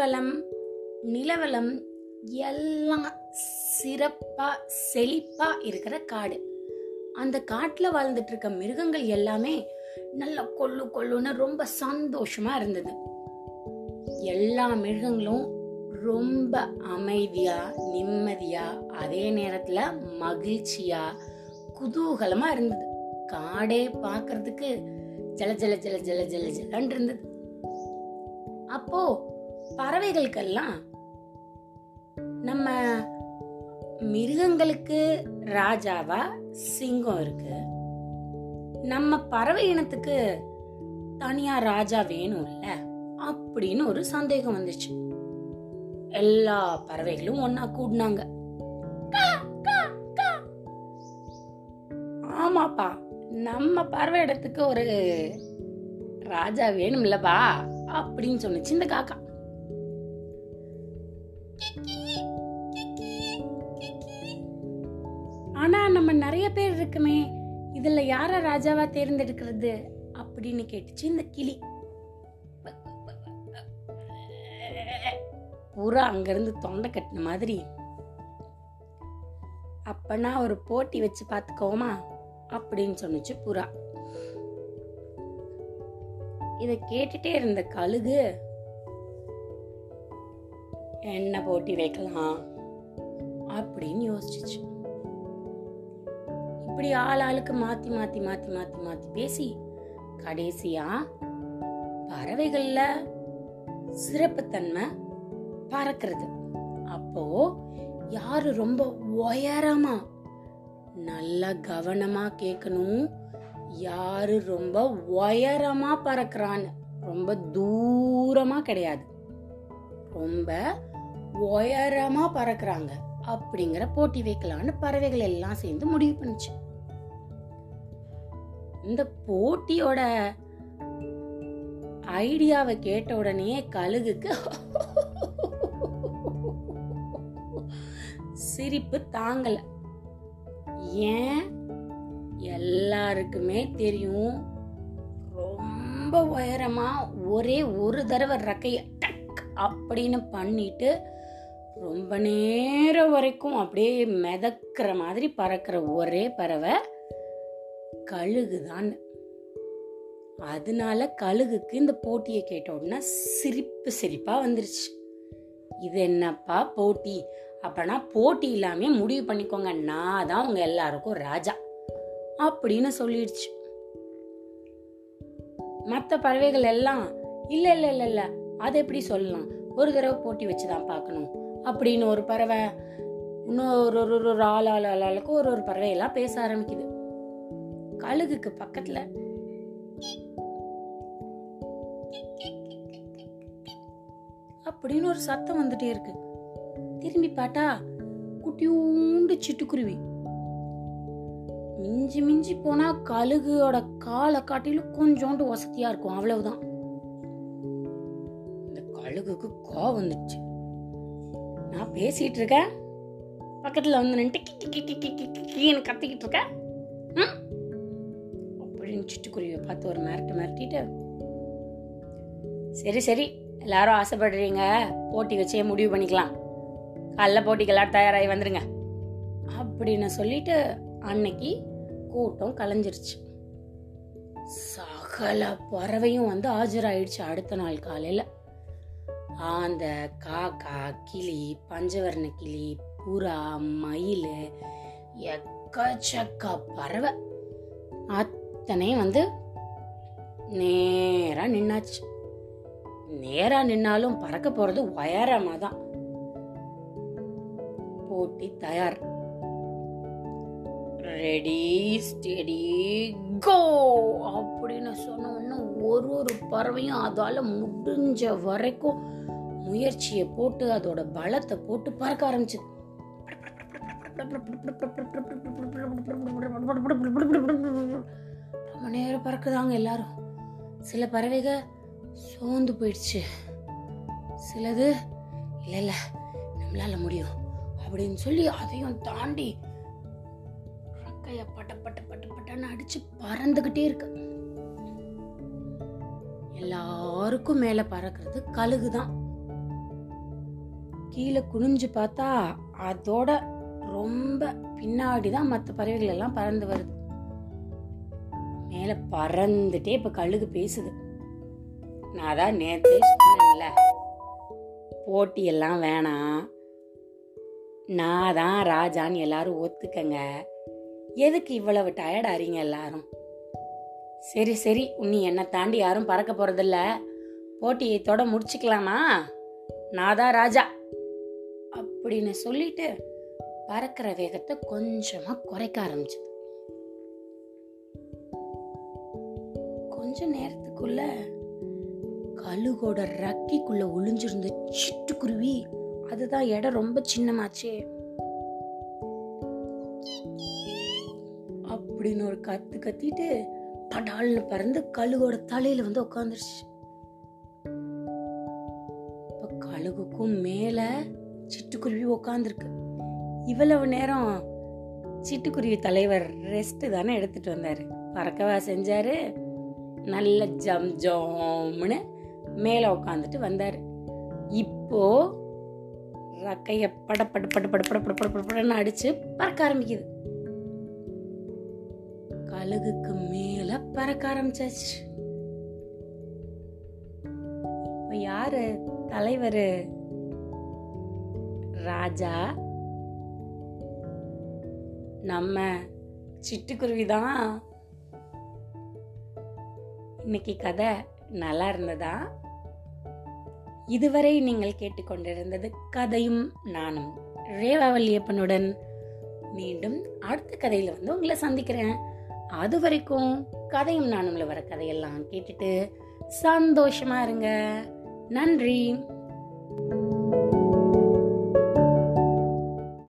வளம் நிலவளம் எல்லாம் சிறப்பாக செழிப்பாக இருக்கிற காடு. அந்த காட்டில் வாழ்ந்துட்டு இருக்க மிருகங்கள் எல்லாமே நல்ல கொள்ளு கொள்ளுன்னு ரொம்ப சந்தோஷமாக இருந்தது. எல்லா மிருகங்களும் ரொம்ப அமைதியாக நிம்மதியாக அதே நேரத்தில் மகிழ்ச்சியாக குதூகலமாக இருந்தது. காடே பார்க்கறதுக்கு ஜல ஜல ஜல ஜல ஜல ஜலன்னு இருந்தது. அப்போ பறவைகளுக்கெல்லாம் நம்ம மிருகங்களுக்கு ராஜாவா சிங்கம் இருக்கு. நம்ம பறவை இனத்துக்கு தனியா ராஜா வேணும்ல அப்படின்னு ஒரு சந்தேகம் வந்துச்சு. எல்லா பறவைகளும் ஒன்னா கூடினாங்க. ஆமாப்பா நம்ம பறவை இடத்துக்கு ஒரு ராஜா வேணும்லப்பா அப்படின்னு சொன்னிச்சு இந்த காக்கா. ஆனா நம்ம நிறைய பேர் இருக்குமே இதுல யார ராஜாவா தேர்ந்தெடுக்கிறது அப்படின்னு கேட்டுச்சு இந்த கிளி. புறா அங்கிருந்து தொண்டை கட்டின மாதிரி. அப்பனா ஒரு போட்டி வச்சு பாத்துக்கோமா அப்படின்னு சொன்னுச்சு புறா இத கேட்டுட்டே இருந்த கழுகு என்ன போட்டி வைக்கலாம்? அப்படின்னு யோசிச்சிச்சு. இப்படி ஆள் ஆளுக்கு மாத்தி மாத்தி மாத்தி மாத்தி மாத்தி பேசி கடைசியா பறவைகள்ல சிறப்புத்தன்மை பறக்கிறது. அப்போ யாரு ரொம்ப உயரமா நல்லா கவனமா கேட்கணும் யாரு ரொம்ப உயரமா பறக்கிறான்னு ரொம்ப தூரமா கிடையாது. ரொம்ப உயரமா பறக்குறாங்க. அப்படிங்கிற போட்டி வைக்கலான்னு பறவைகள் எல்லாம் சேர்ந்து முடிவு பண்ணுச்சு. இந்த போட்டியோட ஐடியாவை கேட்ட உடனே கழுகுக்கு சிரிப்பு தாங்கல. ஏன்? எல்லாருக்குமே தெரியும். ரொம்ப உயரமா ஒரே ஒரு தடவை ரக்கைய டக் அப்படின்னு பண்ணிட்டு ரொம்ப நேரம் வரைக்கும் அப்படியே மிதக்கிற மாதிரி பறக்கிற ஒரே பறவை கழுகுதான். அதனால கழுகுக்கு இந்த போட்டியை கேட்ட உடனே சிரிப்பு சிரிப்பா வந்துருச்சு. இது என்னப்பா போட்டி? அப்பனா போட்டி இல்லாமல் முடிவு பண்ணிக்கோங்க. நான் தான் உங்க எல்லாருக்கும் ராஜா அப்படின்னு சொல்லிடுச்சு. மற்ற பறவைகள் எல்லாம் இல்ல இல்ல இல்ல இல்ல அதை எப்படி சொல்லலாம்? ஒரு தடவை போட்டி வச்சுதான் பார்க்கணும். அப்படின்னு ஒரு பறவை இன்னொரு ஒரு ஒரு ஒரு ஆள் ஆள் ஆள் ஆளுக்கு ஒரு ஒரு பறவை எல்லாம் பேச ஆரம்பிக்குது. கழுகுக்கு பக்கத்துல அப்படின்னு ஒரு சத்தம் வந்துட்டே இருக்கு. திரும்பி பார்த்தா குட்டியூண்டு சிட்டுக்குருவி. மிஞ்சி மிஞ்சி போனா கழுகுயோட காலை காட்டிலும் கொஞ்சோண்டு வசதியா இருக்கும். அவ்வளவுதான். இந்த கழுகுக்கு கோ வந்துச்சு. நான் பேசிட்டு இருக்கேன் பக்கத்துல வந்து நின்று கி கி கி கி கி கி கத்திக்கிட்டு இருக்க ம்? அப்படின்னு சிட்டுக்குருவியை பார்த்து ஒரு மிரட்டு மிரட்டிட்டு சரி சரி எல்லாரும் ஆசைப்படுறீங்க. போட்டி வச்சே முடிவு பண்ணிக்கலாம். காலைல போட்டிக்கு எல்லாரும் தயாராகி வந்துருங்க. அப்படின்னு சொல்லிட்டு அன்னைக்கு கூட்டம் கலைஞ்சிருச்சு. சகல பறவையும் வந்து ஆஜராயிடுச்சு அடுத்த நாள் காலையில் அந்த காக்கா கிளி பஞ்சவர்ண கிளி புறா மயில் எக்கச்சக்க பறவை. அத்தனையும் வந்து நேரா நின்னாச்சு. நேரா நின்னாலும் பறக்க போறது உயரமா தான். போட்டி தயார். ரெடி ஸ்டெடி கோ அப்படின்னு சொன்ன ஒரு ஒரு பறவையும் அதால முடிஞ்ச வரைக்கும் முயற்சியை போட்டு அதோட பலத்தை போட்டு பறக்க ஆரம்பிச்சது. ரொம்ப நேரம் பறக்குதாங்க எல்லாரும். சில பறவைக சோர்ந்து போயிடுச்சு. சிலது இல்லை இல்லை நம்மளால முடியும் அப்படின்னு சொல்லி அதையும் தாண்டி ரெக்கைய பட்ட பட்ட பட்ட பட்டன்னு அடிச்சு பறந்துகிட்டே இருக்கு. எல்லாருக்கும் மேல பறக்கிறது கழுகுதான். கீழே குனிஞ்சு பார்த்தா அதோட ரொம்ப பின்னாடி தான் மற்ற பறவைகள் எல்லாம் பறந்து வருது. மேலே பறந்துட்டே இப்போ கழுகு பேசுது. நான் தான் நேத்தே சொன்னேன்ல போட்டியெல்லாம் வேணாம். நான் தான் ராஜான்னு எல்லாரும் ஒத்துக்கங்க. எதுக்கு இவ்வளவு டயர்ட் ஆறீங்க எல்லாரும்? சரி சரி உன்னி என்னை தாண்டி யாரும் பறக்க போறதில்ல. போட்டியை தொட முடிச்சுக்கலாமா? நான் தான் ராஜா. அப்படின்னு சொல்லிட்டு பறக்கிற வேகத்தை கொஞ்சமா குறைக்க ஆரம்பிச்சது. கொஞ்ச நேரத்துக்குள்ள கழுகோட ரக்கிக்குள்ள ஒளிஞ்சிருந்த சிட்டுக்குருவி அதுதான் இடம் ரொம்ப சின்னமாச்சே. அப்படின்னு ஒரு கத்து கத்திட்டு படால்னு பறந்து கழுகோட தலையில வந்து உட்காந்துருச்சு கழுகுக்கும் மேல சிட்டுக்குருவி உட்காந்துருக்கு இவ்வளவு நேரம் சிட்டுக்குருவி தலைவர் ரெஸ்ட் தானே எடுத்துட்டு வந்தாரு. பறக்கவா செஞ்சாரு? நல்ல ஜம் ஜம்னு மேல உட்காந்துட்டு வந்தாரு. இப்போ ரக்கைய பட பட பட பட பட பட பட படன்னு அடிச்சு பறக்க ஆரம்பிக்குது. கழுகுக்கு மேல பறக்க ஆரம்பிச்சாச்சு. இப்ப யாரு தலைவர் ராஜா நம்ம சிட்டுக்குருவி தான். இன்னைக்கு கதை நல்லா இருந்ததா? இதுவரை நீங்கள் கேட்டுக்கொண்டிருந்தது கதையும் நானும். ரேவா வல்லியப்பனுடன் மீண்டும் அடுத்த கதையில வந்து உங்களை சந்திக்கிறேன். அது வரைக்கும் கதையும் நானும்ல வர கதையெல்லாம் கேட்டுட்டு சந்தோஷமா இருங்க. நன்றி.